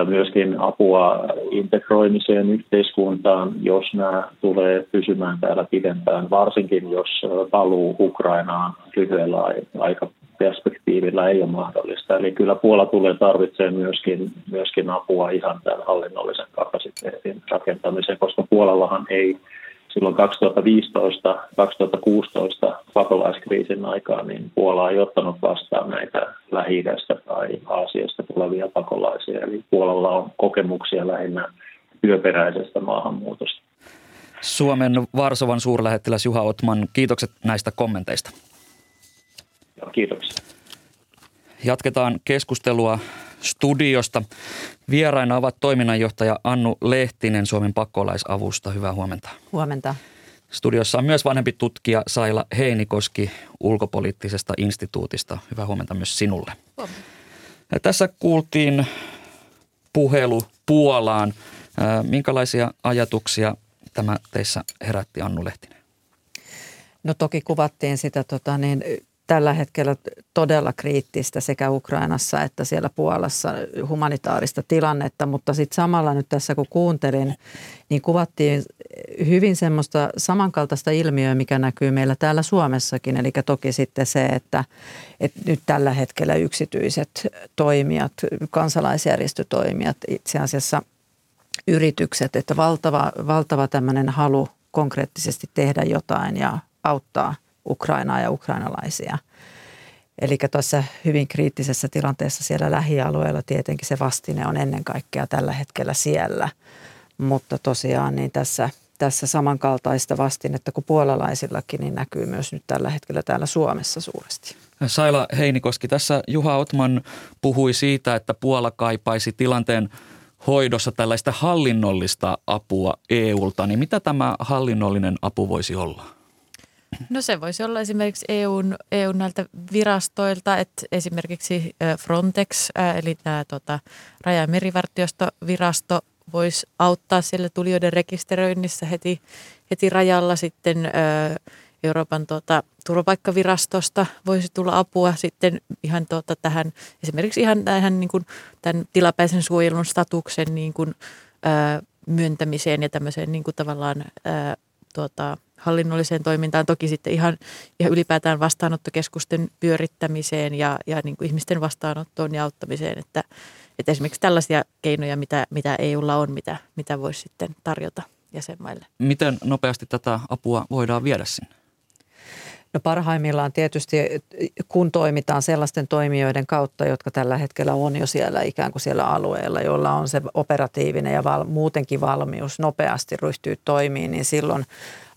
myöskin apua integroimiseen yhteiskuntaan, jos nämä tulee pysymään täällä pidempään, varsinkin jos paluu Ukrainaan lyhyellä aikaperspektiivillä ei ole mahdollista. Eli kyllä Puola tulee tarvitsemaan myöskin, myöskin apua ihan tämän hallinnollisen kapasiteetin rakentamiseen, koska Puolallahan ei silloin 2015-2016 pakolaiskriisin aikaan, niin Puola ei ottanut vastaan näitä lähi tai Aasiasta tulevia pakolaisia. Eli Puolalla on kokemuksia lähinnä työperäisestä maahanmuutosta. Suomen Varsovan suurlähettiläs Juha Otman, kiitokset näistä kommenteista. Joo, kiitoksia. Jatketaan keskustelua studiosta. Vieraina ovat toiminnanjohtaja Annu Lehtinen Suomen pakolaisavusta. Hyvää huomenta. Huomenta. Studiossa on myös vanhempi tutkija Saila Heinikoski ulkopoliittisesta instituutista. Hyvää huomenta myös sinulle. Huomenta. Tässä kuultiin puhelu Puolaan. Minkälaisia ajatuksia tämä teissä herätti Annu Lehtinen? No toki kuvattiin sitä tota, niin, tällä hetkellä todella kriittistä sekä Ukrainassa että siellä Puolassa humanitaarista tilannetta, mutta sitten samalla nyt tässä kun kuuntelin, niin kuvattiin hyvin semmoista samankaltaista ilmiöä, mikä näkyy meillä täällä Suomessakin. Eli toki sitten se, että, että nyt tällä hetkellä yksityiset toimijat, kansalaisjärjestötoimijat, itse asiassa yritykset, että valtava, valtava tämmöinen halu konkreettisesti tehdä jotain ja auttaa Ukrainaa ja ukrainalaisia. Eli tuossa hyvin kriittisessä tilanteessa siellä lähialueella tietenkin se vastine on ennen kaikkea tällä hetkellä siellä. Mutta tosiaan niin tässä, tässä samankaltaista vastinetta kuin puolalaisillakin niin näkyy myös nyt tällä hetkellä täällä Suomessa suuresti. Saila Heinikoski, tässä Juha Otman puhui siitä, että Puola kaipaisi tilanteen hoidossa tällaista hallinnollista apua EUlta, niin mitä tämä hallinnollinen apu voisi olla? No se voisi olla esimerkiksi EUn, EUn näiltä virastoilta, että esimerkiksi Frontex, eli tämä tota, raja- ja merivartiostovirasto voisi auttaa siellä tulijoiden rekisteröinnissä heti, heti rajalla. Sitten Euroopan tuota, turvapaikkavirastosta voisi tulla apua sitten ihan tuota, tähän, esimerkiksi ihan tähän niin kuin, tämän tilapäisen suojelun statuksen niin kuin, ää, myöntämiseen ja tämmöiseen niin kuin tavallaan ää, tuota, hallinnolliseen toimintaan. Toki sitten ihan, ihan ylipäätään vastaanottokeskusten pyörittämiseen ja, ja niin kuin ihmisten vastaanottoon ja auttamiseen, että, että esimerkiksi tällaisia keinoja, mitä, mitä EUlla on, mitä, mitä voisi sitten tarjota jäsenmaille. Miten nopeasti tätä apua voidaan viedä sinne? No parhaimmillaan tietysti, kun toimitaan sellaisten toimijoiden kautta, jotka tällä hetkellä on jo siellä ikään kuin siellä alueella, jolla on se operatiivinen ja val, muutenkin valmius nopeasti ryhtyä toimiin, niin silloin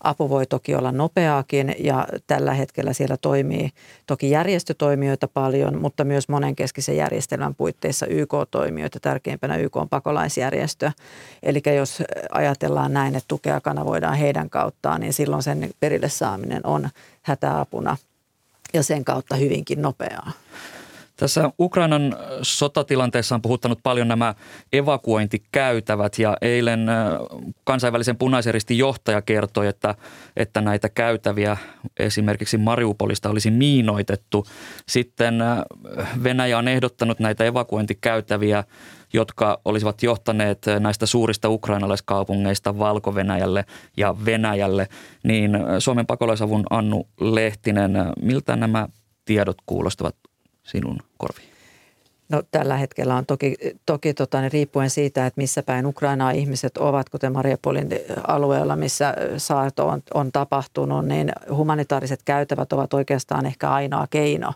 apu voi toki olla nopeaakin ja tällä hetkellä siellä toimii toki järjestötoimijoita paljon, mutta myös monenkeskisen järjestelmän puitteissa YK-toimijoita, tärkeimpänä YK on pakolaisjärjestö. Eli jos ajatellaan näin, että tukea kanavoidaan heidän kauttaan, niin silloin sen perille saaminen on hätäapuna ja sen kautta hyvinkin nopeaa. Tässä Ukrainan sotatilanteessa on puhuttanut paljon nämä evakuointikäytävät ja eilen kansainvälisen punaisen ristin johtaja kertoi, että, että näitä käytäviä esimerkiksi Mariupolista olisi miinoitettu. Sitten Venäjä on ehdottanut näitä evakuointikäytäviä, jotka olisivat johtaneet näistä suurista ukrainalaiskaupungeista Valko-Venäjälle ja Venäjälle. Niin Suomen pakolaisavun Annu Lehtinen, miltä nämä tiedot kuulostavat sinun korviin? No, tällä hetkellä on toki, toki tota, niin riippuen siitä, että missä päin Ukrainaa ihmiset ovat, kuten Mariapolin alueella, missä saarto on, on tapahtunut, niin humanitaariset käytävät ovat oikeastaan ehkä ainoa keino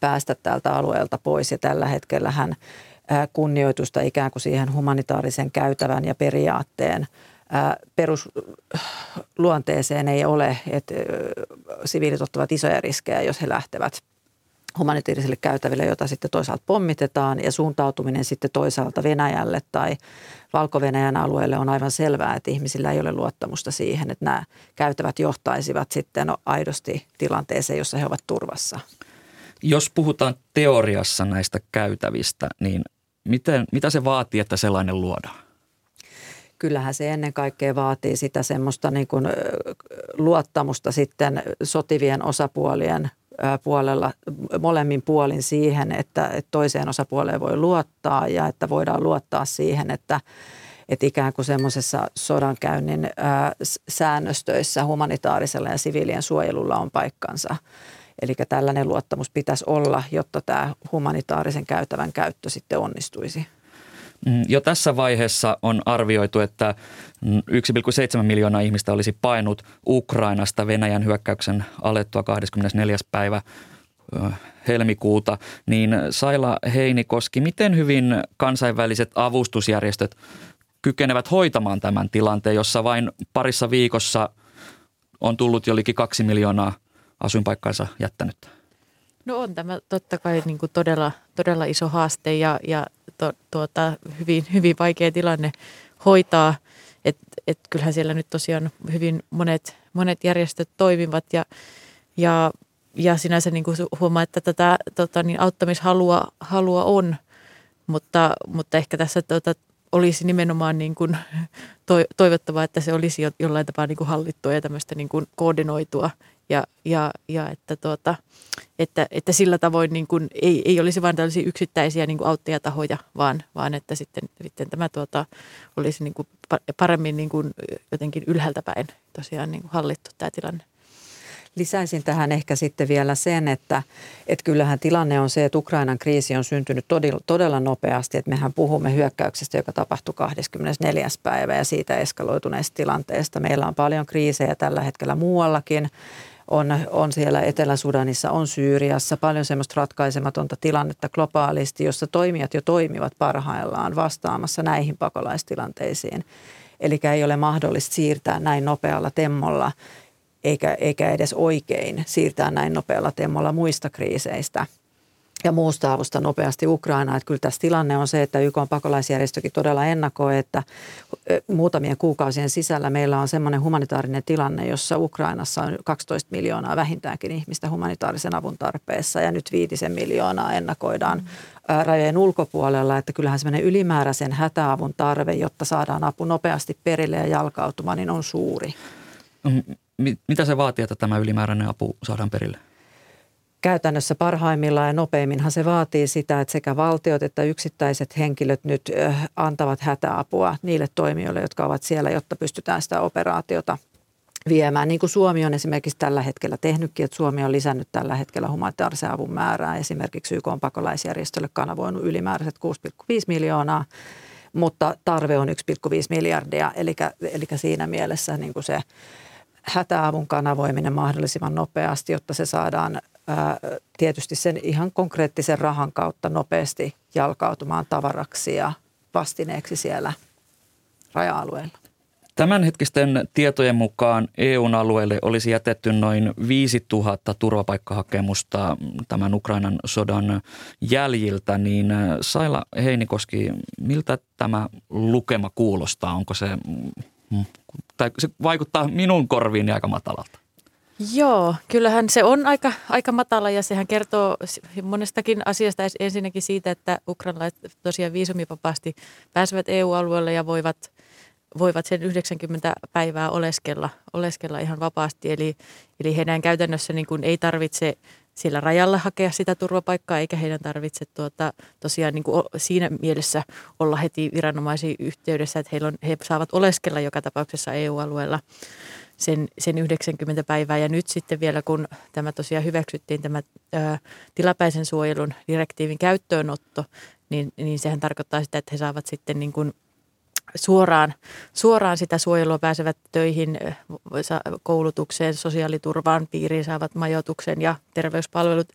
päästä tältä alueelta pois. Ja tällä hetkellä hän kunnioitusta ikään kuin siihen humanitaarisen käytävän ja periaatteen perusluonteeseen ei ole, että siviilit ottavat isoja riskejä, jos he lähtevät – humanitaarisille käytäville, jota sitten toisaalta pommitetaan ja suuntautuminen sitten toisaalta Venäjälle tai Valko-Venäjän alueelle on aivan selvää, että ihmisillä ei ole luottamusta siihen, että nämä käytävät johtaisivat sitten aidosti tilanteeseen, jossa he ovat turvassa. Jos puhutaan teoriassa näistä käytävistä, niin miten, mitä se vaatii, että sellainen luodaan? kyllähän se ennen kaikkea vaatii sitä semmoista niin kuin luottamusta sitten sotivien osapuolien puolella molemmin puolin siihen, että, toiseen osapuoleen voi luottaa ja että voidaan luottaa siihen, että, että ikään kuin semmoisessa sodankäynnin säännöstöissä humanitaarisella ja siviilien suojelulla on paikkansa. Eli tällainen luottamus pitäisi olla, jotta tämä humanitaarisen käytävän käyttö sitten onnistuisi. Mm, jo tässä vaiheessa on arvioitu, että 1,7 miljoonaa ihmistä olisi painut Ukrainasta Venäjän hyökkäyksen alettua 24. päivä helmikuuta, niin Saila Heinikoski, miten hyvin kansainväliset avustusjärjestöt kykenevät hoitamaan tämän tilanteen, jossa vain parissa viikossa on tullut jo liki kaksi miljoonaa asuinpaikkansa jättänyttä? No on tämä totta kai niin kuin todella, todella iso haaste ja, ja to, tuota, hyvin, hyvin vaikea tilanne hoitaa. Et, et kyllähän siellä nyt tosiaan hyvin monet, monet järjestöt toimivat ja, ja, ja sinänsä niin kuin huomaa, että tätä tota, niin auttamishalua halua on, mutta, mutta ehkä tässä tota, olisi nimenomaan niin kuin toivottavaa, että se olisi jollain tapaa niin kuin hallittua ja tämmöistä niin kuin koordinoitua ja, ja, ja että, tuota, että, että sillä tavoin niin kuin ei, ei olisi vain tällaisia yksittäisiä niin kuin auttajatahoja, vaan, vaan että sitten, sitten tämä tuota, olisi niin kuin paremmin niin kuin jotenkin ylhäältä päin tosiaan niin kuin hallittu tämä tilanne. Lisäisin tähän ehkä sitten vielä sen, että, että kyllähän tilanne on se, että Ukrainan kriisi on syntynyt todella, todella nopeasti. Että mehän puhumme hyökkäyksestä, joka tapahtui 24. päivä ja siitä eskaloituneesta tilanteesta. Meillä on paljon kriisejä tällä hetkellä muuallakin on, on siellä Etelä-Sudanissa, on Syyriassa, paljon semmoista ratkaisematonta tilannetta globaalisti, jossa toimijat jo toimivat parhaillaan vastaamassa näihin pakolaistilanteisiin. Eli ei ole mahdollista siirtää näin nopealla temmolla, eikä, eikä edes oikein siirtää näin nopealla temmolla muista kriiseistä – ja muusta avusta nopeasti Ukrainaan. Että kyllä tässä tilanne on se, että YK on pakolaisjärjestökin todella ennakoi, että muutamien kuukausien sisällä meillä on semmoinen humanitaarinen tilanne, jossa Ukrainassa on 12 miljoonaa vähintäänkin ihmistä humanitaarisen avun tarpeessa ja nyt viitisen miljoonaa ennakoidaan rajojen ulkopuolella. Että kyllähän semmoinen ylimääräisen hätäavun tarve, jotta saadaan apu nopeasti perille ja jalkautumaan, niin on suuri. Mitä se vaatii, että tämä ylimääräinen apu saadaan perille? käytännössä parhaimmillaan ja nopeimminhan se vaatii sitä, että sekä valtiot että yksittäiset henkilöt nyt antavat hätäapua niille toimijoille, jotka ovat siellä, jotta pystytään sitä operaatiota viemään. Niin kuin Suomi on esimerkiksi tällä hetkellä tehnytkin, että Suomi on lisännyt tällä hetkellä humanitaarisen avun määrää. Esimerkiksi YK on pakolaisjärjestölle kanavoinut ylimääräiset 6,5 miljoonaa, mutta tarve on 1,5 miljardia. Eli, eli siinä mielessä niin kuin se hätäavun kanavoiminen mahdollisimman nopeasti, jotta se saadaan ää, tietysti sen ihan konkreettisen rahan kautta nopeasti jalkautumaan tavaraksi ja vastineeksi siellä raja-alueilla. Tämänhetkisten tietojen mukaan EUn alueelle olisi jätetty noin 5000 turvapaikkahakemusta tämän Ukrainan sodan jäljiltä, niin Saila Heinikoski, miltä tämä lukema kuulostaa? Onko se, tai se vaikuttaa minun korviini aika matalalta? Joo, kyllähän se on aika, aika matala ja sehän kertoo monestakin asiasta ensinnäkin siitä, että ukrainalaiset tosiaan viisumivapaasti pääsevät EU-alueelle ja voivat, voivat sen 90 päivää oleskella, oleskella ihan vapaasti. Eli, eli heidän käytännössä niin kuin ei tarvitse siellä rajalla hakea sitä turvapaikkaa, eikä heidän tarvitse tuota, tosiaan niin kuin siinä mielessä olla heti viranomaisiin yhteydessä, että heillä on, he saavat oleskella joka tapauksessa EU-alueella sen, sen 90 päivää. Ja nyt sitten vielä, kun tämä tosiaan hyväksyttiin, tämä ää, tilapäisen suojelun direktiivin käyttöönotto, niin, niin sehän tarkoittaa sitä, että he saavat sitten niin kuin suoraan, suoraan sitä suojelua pääsevät töihin, koulutukseen, sosiaaliturvaan piiriin, saavat majoituksen ja terveyspalvelut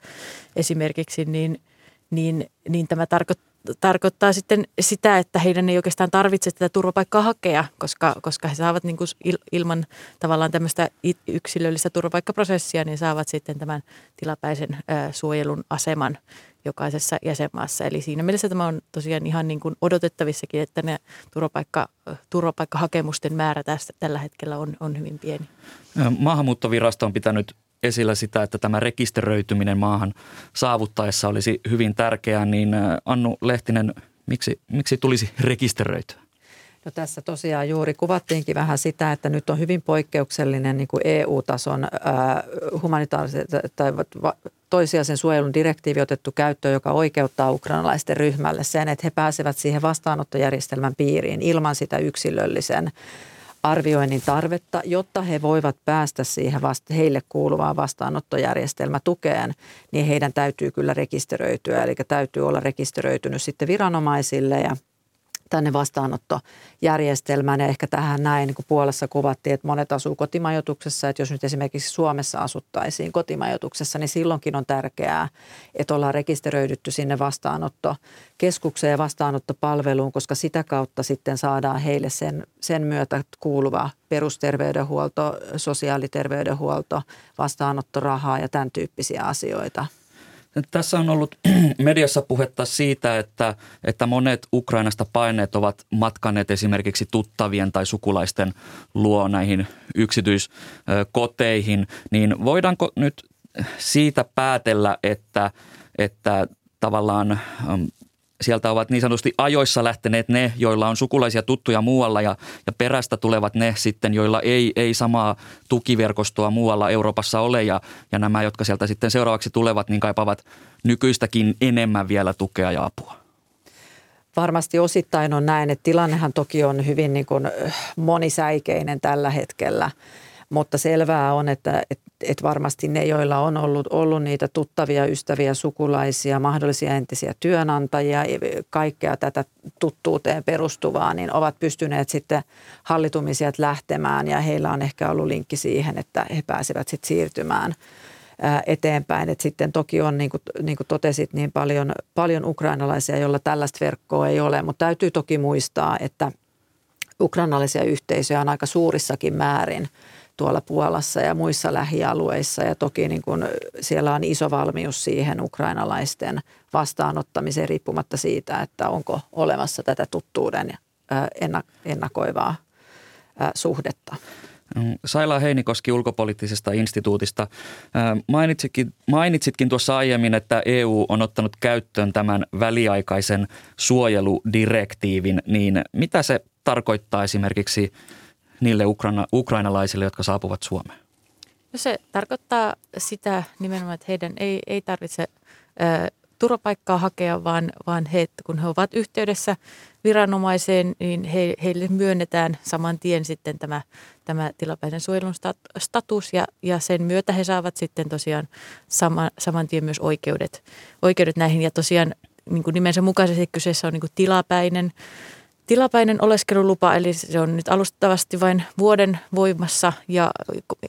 esimerkiksi, niin, niin, niin tämä tarkoittaa, tarkoittaa sitten sitä, että heidän ei oikeastaan tarvitse tätä turvapaikkaa hakea, koska, koska he saavat niin kuin ilman tavallaan tämmöistä yksilöllistä turvapaikkaprosessia, niin saavat sitten tämän tilapäisen suojelun aseman jokaisessa jäsenmaassa. Eli siinä mielessä tämä on tosiaan ihan niin kuin odotettavissakin, että ne turvapaikka, turvapaikkahakemusten määrä tästä, tällä hetkellä on, on hyvin pieni. Maahanmuuttovirasto on pitänyt esillä sitä, että tämä rekisteröityminen maahan saavuttaessa olisi hyvin tärkeää, niin Annu Lehtinen, miksi, miksi tulisi rekisteröityä? No tässä tosiaan juuri kuvattiinkin vähän sitä, että nyt on hyvin poikkeuksellinen niin kuin EU-tason ää, humanitaarisen tai toisiaisen suojelun direktiivi otettu käyttöön, joka oikeuttaa ukrainalaisten ryhmälle sen, että he pääsevät siihen vastaanottojärjestelmän piiriin ilman sitä yksilöllisen arvioinnin tarvetta, jotta he voivat päästä siihen vasta, heille kuuluvaan vastaanottojärjestelmätukeen, niin heidän täytyy kyllä rekisteröityä. Eli täytyy olla rekisteröitynyt sitten viranomaisille ja tänne vastaanottojärjestelmään. Ja ehkä tähän näin, niin kuin puolessa kuvattiin, että monet asuu kotimajoituksessa. Että jos nyt esimerkiksi Suomessa asuttaisiin kotimajoituksessa, niin silloinkin on tärkeää, että ollaan rekisteröidytty sinne vastaanottokeskukseen ja vastaanottopalveluun, koska sitä kautta sitten saadaan heille sen, sen myötä kuuluva perusterveydenhuolto, sosiaaliterveydenhuolto, vastaanottorahaa ja tämän tyyppisiä asioita – tässä on ollut mediassa puhetta siitä, että, että monet Ukrainasta paineet ovat matkanneet esimerkiksi tuttavien tai sukulaisten luo näihin yksityiskoteihin. Niin voidaanko nyt siitä päätellä, että, että tavallaan sieltä ovat niin sanotusti ajoissa lähteneet ne, joilla on sukulaisia tuttuja muualla ja, ja perästä tulevat ne sitten, joilla ei, ei samaa tukiverkostoa muualla Euroopassa ole ja, ja nämä, jotka sieltä sitten seuraavaksi tulevat, niin kaipaavat nykyistäkin enemmän vielä tukea ja apua. Varmasti osittain on näin, että tilannehan toki on hyvin niin kuin monisäikeinen tällä hetkellä – Mutta selvää on, että et, et varmasti ne, joilla on ollut, ollut niitä tuttavia, ystäviä, sukulaisia, mahdollisia entisiä työnantajia, kaikkea tätä tuttuuteen perustuvaa, niin ovat pystyneet sitten hallitumisiat lähtemään ja heillä on ehkä ollut linkki siihen, että he pääsevät sitten siirtymään eteenpäin. Et sitten toki on, niin kuin, niin kuin totesit, niin paljon, paljon ukrainalaisia, joilla tällaista verkkoa ei ole, mutta täytyy toki muistaa, että ukrainalaisia yhteisöjä on aika suurissakin määrin tuolla Puolassa ja muissa lähialueissa ja toki niin kuin siellä on iso valmius siihen ukrainalaisten vastaanottamiseen riippumatta siitä, että onko olemassa tätä tuttuuden ennakoivaa suhdetta. Mm, Saila Heinikoski ulkopoliittisesta instituutista. Mainitsitkin, mainitsitkin tuossa aiemmin, että EU on ottanut käyttöön tämän väliaikaisen suojeludirektiivin, niin mitä se tarkoittaa esimerkiksi niille ukraina, ukrainalaisille, jotka saapuvat Suomeen? No se tarkoittaa sitä nimenomaan, että heidän ei, ei tarvitse turvapaikkaa hakea, vaan, vaan he, kun he ovat yhteydessä viranomaiseen, niin he, heille myönnetään saman tien sitten tämä, tämä tilapäisen suojelun status ja, ja sen myötä he saavat sitten tosiaan sama, saman tien myös oikeudet, oikeudet näihin ja tosiaan niin kuin nimensä mukaisesti kyseessä on niin kuin tilapäinen tilapäinen oleskelulupa, eli se on nyt alustavasti vain vuoden voimassa ja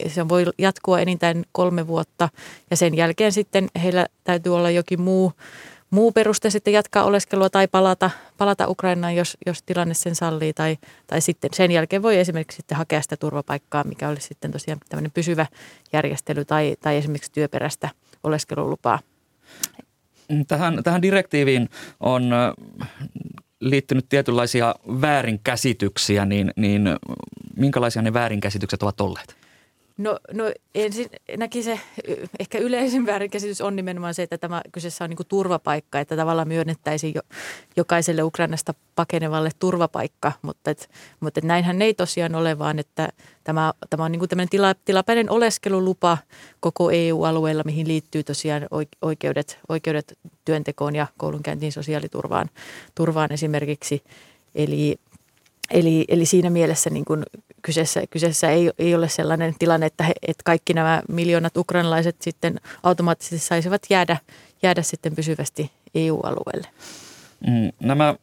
se voi jatkua enintään kolme vuotta. Ja sen jälkeen sitten heillä täytyy olla jokin muu, muu peruste sitten jatkaa oleskelua tai palata, palata Ukrainaan, jos, jos tilanne sen sallii. Tai, tai sitten sen jälkeen voi esimerkiksi sitten hakea sitä turvapaikkaa, mikä olisi sitten tosiaan tämmöinen pysyvä järjestely tai, tai esimerkiksi työperäistä oleskelulupaa. Tähän, tähän direktiiviin on liittynyt tietynlaisia väärinkäsityksiä, niin, niin minkälaisia ne väärinkäsitykset ovat olleet? No, no ensinnäkin se ehkä yleisin väärinkäsitys on nimenomaan se, että tämä kyseessä on niin turvapaikka, että tavallaan myönnettäisiin jo, jokaiselle Ukrainasta pakenevalle turvapaikka, mutta, et, mutta et näinhän ei tosiaan ole, vaan että tämä, tämä on niin tämmöinen tila, tilapäinen oleskelulupa koko EU-alueella, mihin liittyy tosiaan oikeudet, oikeudet työntekoon ja koulunkäyntiin sosiaaliturvaan turvaan esimerkiksi. Eli Eli, eli siinä mielessä niin kuin kyseessä, kyseessä ei, ei ole sellainen tilanne, että, he, että kaikki nämä miljoonat ukrainalaiset sitten automaattisesti saisivat jäädä, jäädä sitten pysyvästi EU-alueelle. Mm, nämä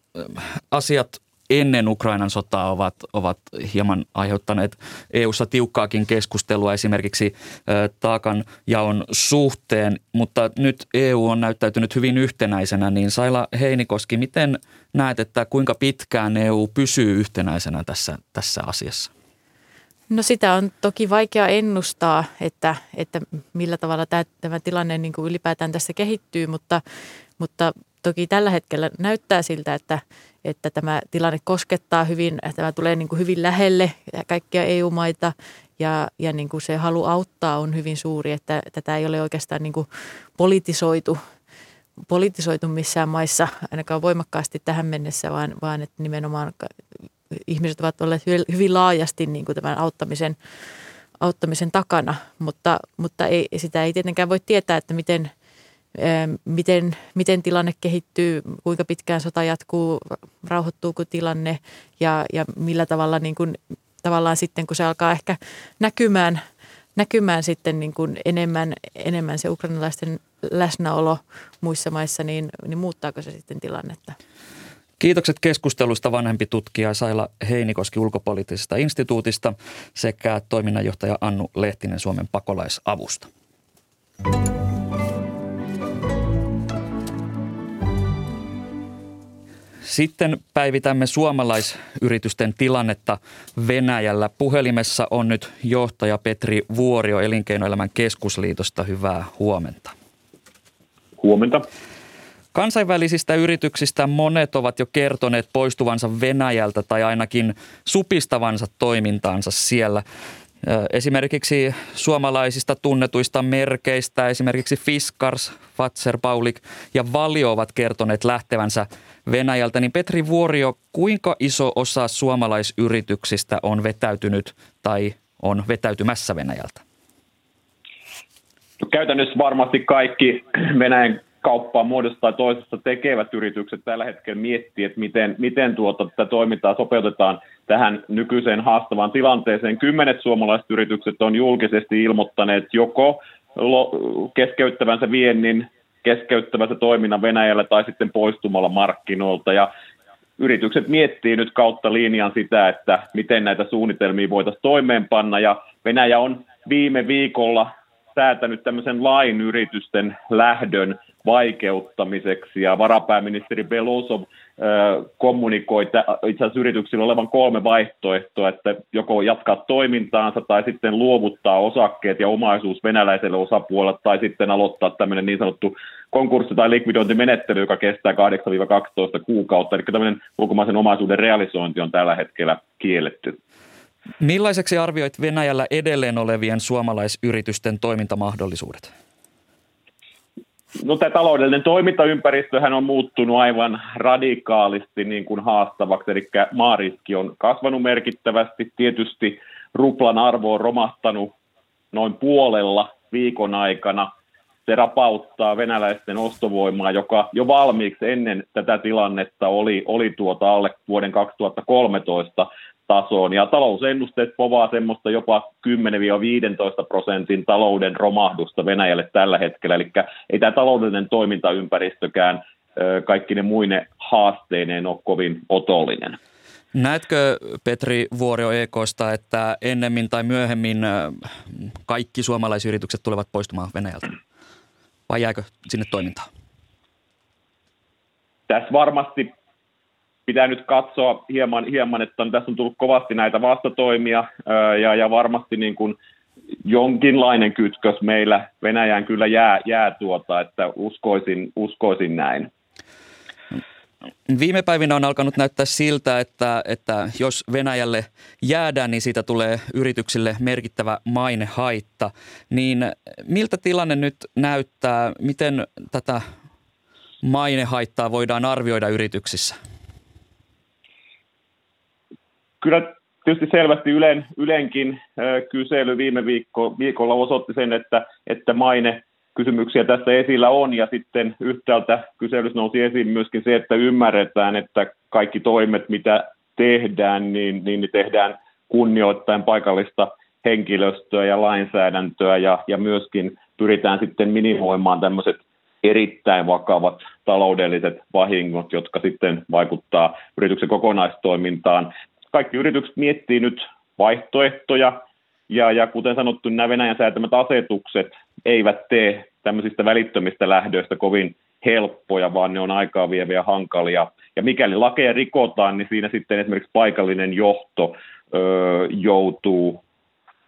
asiat ennen Ukrainan sotaa ovat, ovat hieman aiheuttaneet EU-ssa tiukkaakin keskustelua esimerkiksi taakan jaon suhteen, mutta nyt EU on näyttäytynyt hyvin yhtenäisenä, niin Saila Heinikoski, miten näet, että kuinka pitkään EU pysyy yhtenäisenä tässä, tässä asiassa? No sitä on toki vaikea ennustaa, että, että millä tavalla tämä, tämä tilanne niin kuin ylipäätään tässä kehittyy, mutta, mutta toki tällä hetkellä näyttää siltä, että, että tämä tilanne koskettaa hyvin, tämä tulee niin kuin hyvin lähelle kaikkia EU-maita ja, ja niin kuin se halu auttaa on hyvin suuri, että tätä ei ole oikeastaan niin kuin politisoitu, politisoitu missään maissa ainakaan voimakkaasti tähän mennessä, vaan, vaan että nimenomaan ihmiset ovat olleet hyvin laajasti niin kuin tämän auttamisen, auttamisen takana, mutta, mutta ei, sitä ei tietenkään voi tietää, että miten – miten, miten tilanne kehittyy, kuinka pitkään sota jatkuu, rauhoittuuko tilanne ja, ja millä tavalla niin kuin, tavallaan sitten, kun se alkaa ehkä näkymään, näkymään sitten niin kuin enemmän, enemmän se ukrainalaisten läsnäolo muissa maissa, niin, niin muuttaako se sitten tilannetta? Kiitokset keskustelusta vanhempi tutkija Saila Heinikoski ulkopoliittisesta instituutista sekä toiminnanjohtaja Annu Lehtinen Suomen pakolaisavusta. Sitten päivitämme suomalaisyritysten tilannetta Venäjällä. Puhelimessa on nyt johtaja Petri Vuorio Elinkeinoelämän keskusliitosta. Hyvää huomenta. Huomenta. Kansainvälisistä yrityksistä monet ovat jo kertoneet poistuvansa Venäjältä tai ainakin supistavansa toimintaansa siellä. Esimerkiksi suomalaisista tunnetuista merkeistä, esimerkiksi Fiskars, Fatser, Paulik ja Valio ovat kertoneet lähtevänsä Venäjältä. Niin Petri Vuorio, kuinka iso osa suomalaisyrityksistä on vetäytynyt tai on vetäytymässä Venäjältä? No, käytännössä varmasti kaikki Venäjän kauppaa muodosta tai toisesta tekevät yritykset tällä hetkellä miettii, että miten, miten tuota, tätä toimintaa sopeutetaan tähän nykyiseen haastavaan tilanteeseen. Kymmenet suomalaiset yritykset on julkisesti ilmoittaneet joko keskeyttävänsä viennin, keskeyttävänsä toiminnan Venäjällä tai sitten poistumalla markkinoilta. Ja yritykset miettii nyt kautta linjan sitä, että miten näitä suunnitelmia voitaisiin toimeenpanna. Ja Venäjä on viime viikolla säätänyt tämmöisen lain yritysten lähdön vaikeuttamiseksi ja varapääministeri Belosov kommunikoi itse asiassa yrityksillä olevan kolme vaihtoehtoa, että joko jatkaa toimintaansa tai sitten luovuttaa osakkeet ja omaisuus venäläiselle osapuolelle tai sitten aloittaa tämmöinen niin sanottu konkurssi- tai likvidointimenettely, joka kestää 8-12 kuukautta. Eli tämmöinen ulkomaisen omaisuuden realisointi on tällä hetkellä kielletty. Millaiseksi arvioit Venäjällä edelleen olevien suomalaisyritysten toimintamahdollisuudet? No tämä taloudellinen toimintaympäristöhän on muuttunut aivan radikaalisti niin kuin haastavaksi, eli maariski on kasvanut merkittävästi. Tietysti ruplan arvo on romahtanut noin puolella viikon aikana. Se rapauttaa venäläisten ostovoimaa, joka jo valmiiksi ennen tätä tilannetta oli, oli tuota alle vuoden 2013 tasoon. Ja talousennusteet povaa semmoista jopa 10-15 prosentin talouden romahdusta Venäjälle tällä hetkellä. Eli ei tämä taloudellinen toimintaympäristökään kaikki ne muine haasteineen ole kovin otollinen. Näetkö Petri Vuorio EKsta, että ennemmin tai myöhemmin kaikki suomalaisyritykset tulevat poistumaan Venäjältä? Vai jääkö sinne toimintaan? Tässä varmasti pitää nyt katsoa hieman, hieman että on, tässä on tullut kovasti näitä vastatoimia ja, ja varmasti niin kuin jonkinlainen kytkös meillä Venäjään kyllä jää, jää tuota, että uskoisin, uskoisin näin. Viime päivinä on alkanut näyttää siltä, että, että jos Venäjälle jäädään, niin siitä tulee yrityksille merkittävä mainehaitta. Niin miltä tilanne nyt näyttää? Miten tätä mainehaittaa voidaan arvioida yrityksissä? Kyllä tietysti selvästi Ylen, Ylenkin kysely viime viikko, viikolla osoitti sen, että, että maine kysymyksiä tässä esillä on. Ja sitten yhtäältä kyselyssä nousi esiin myöskin se, että ymmärretään, että kaikki toimet, mitä tehdään, niin, niin tehdään kunnioittaen paikallista henkilöstöä ja lainsäädäntöä. Ja, ja myöskin pyritään sitten minimoimaan tämmöiset erittäin vakavat taloudelliset vahingot, jotka sitten vaikuttaa yrityksen kokonaistoimintaan kaikki yritykset miettii nyt vaihtoehtoja, ja, ja kuten sanottu, nämä Venäjän säätämät asetukset eivät tee tämmöisistä välittömistä lähdöistä kovin helppoja, vaan ne on aikaa vieviä hankalia. Ja mikäli lakeja rikotaan, niin siinä sitten esimerkiksi paikallinen johto ö, joutuu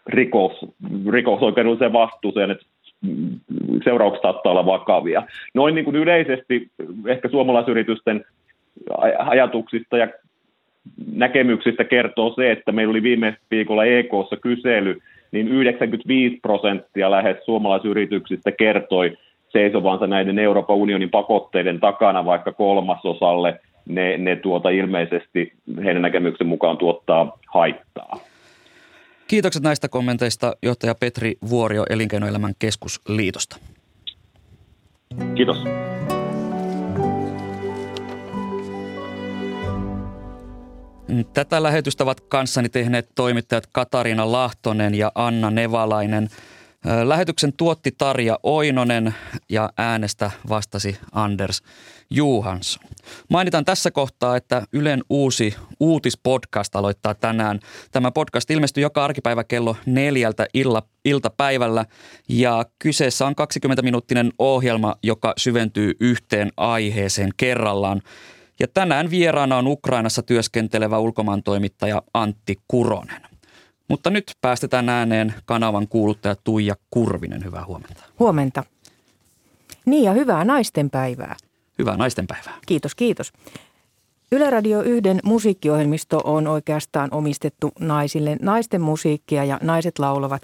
rikos, rikosoikeudelliseen vastuuseen, että seuraukset saattaa olla vakavia. Noin niin kuin yleisesti ehkä suomalaisyritysten ajatuksista ja näkemyksistä kertoo se, että meillä oli viime viikolla EKssa kysely, niin 95 prosenttia lähes suomalaisyrityksistä kertoi seisovansa näiden Euroopan unionin pakotteiden takana, vaikka kolmasosalle ne, ne tuota ilmeisesti heidän näkemyksen mukaan tuottaa haittaa. Kiitokset näistä kommenteista johtaja Petri Vuorio Elinkeinoelämän keskusliitosta. Kiitos. Tätä lähetystä ovat kanssani tehneet toimittajat Katariina Lahtonen ja Anna Nevalainen. Lähetyksen tuotti Tarja Oinonen ja äänestä vastasi Anders Juhansson. Mainitaan tässä kohtaa, että Ylen uusi uutispodcast aloittaa tänään. Tämä podcast ilmestyy joka arkipäivä kello neljältä illa, iltapäivällä ja kyseessä on 20-minuuttinen ohjelma, joka syventyy yhteen aiheeseen kerrallaan. Ja tänään vieraana on Ukrainassa työskentelevä ulkomaantoimittaja Antti Kuronen. Mutta nyt päästetään ääneen kanavan kuuluttaja Tuija Kurvinen. Hyvää huomenta. Huomenta. Niin ja hyvää naistenpäivää. Hyvää naistenpäivää. Kiitos, kiitos. Yle Radio 1 musiikkiohjelmisto on oikeastaan omistettu naisille. Naisten musiikkia ja naiset laulavat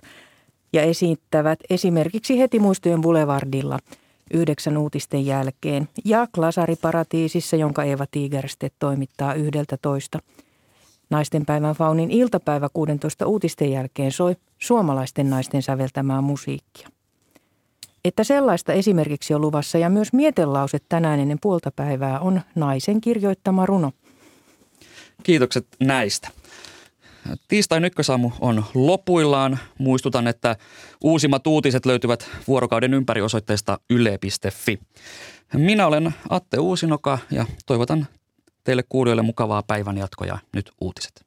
ja esittävät esimerkiksi heti muistojen Boulevardilla – yhdeksän uutisten jälkeen ja Klasariparatiisissa, jonka Eeva Tigerstedt toimittaa yhdeltä toista. Naistenpäivän Faunin iltapäivä 16 uutisten jälkeen soi suomalaisten naisten säveltämää musiikkia. Että sellaista esimerkiksi on luvassa ja myös mietelause tänään ennen puolta päivää on naisen kirjoittama runo. Kiitokset näistä. Tiistain ykkösaamu on lopuillaan. Muistutan, että uusimmat uutiset löytyvät vuorokauden ympäri osoitteesta yle.fi. Minä olen Atte Uusinoka ja toivotan teille kuulijoille mukavaa päivän jatkoja nyt uutiset.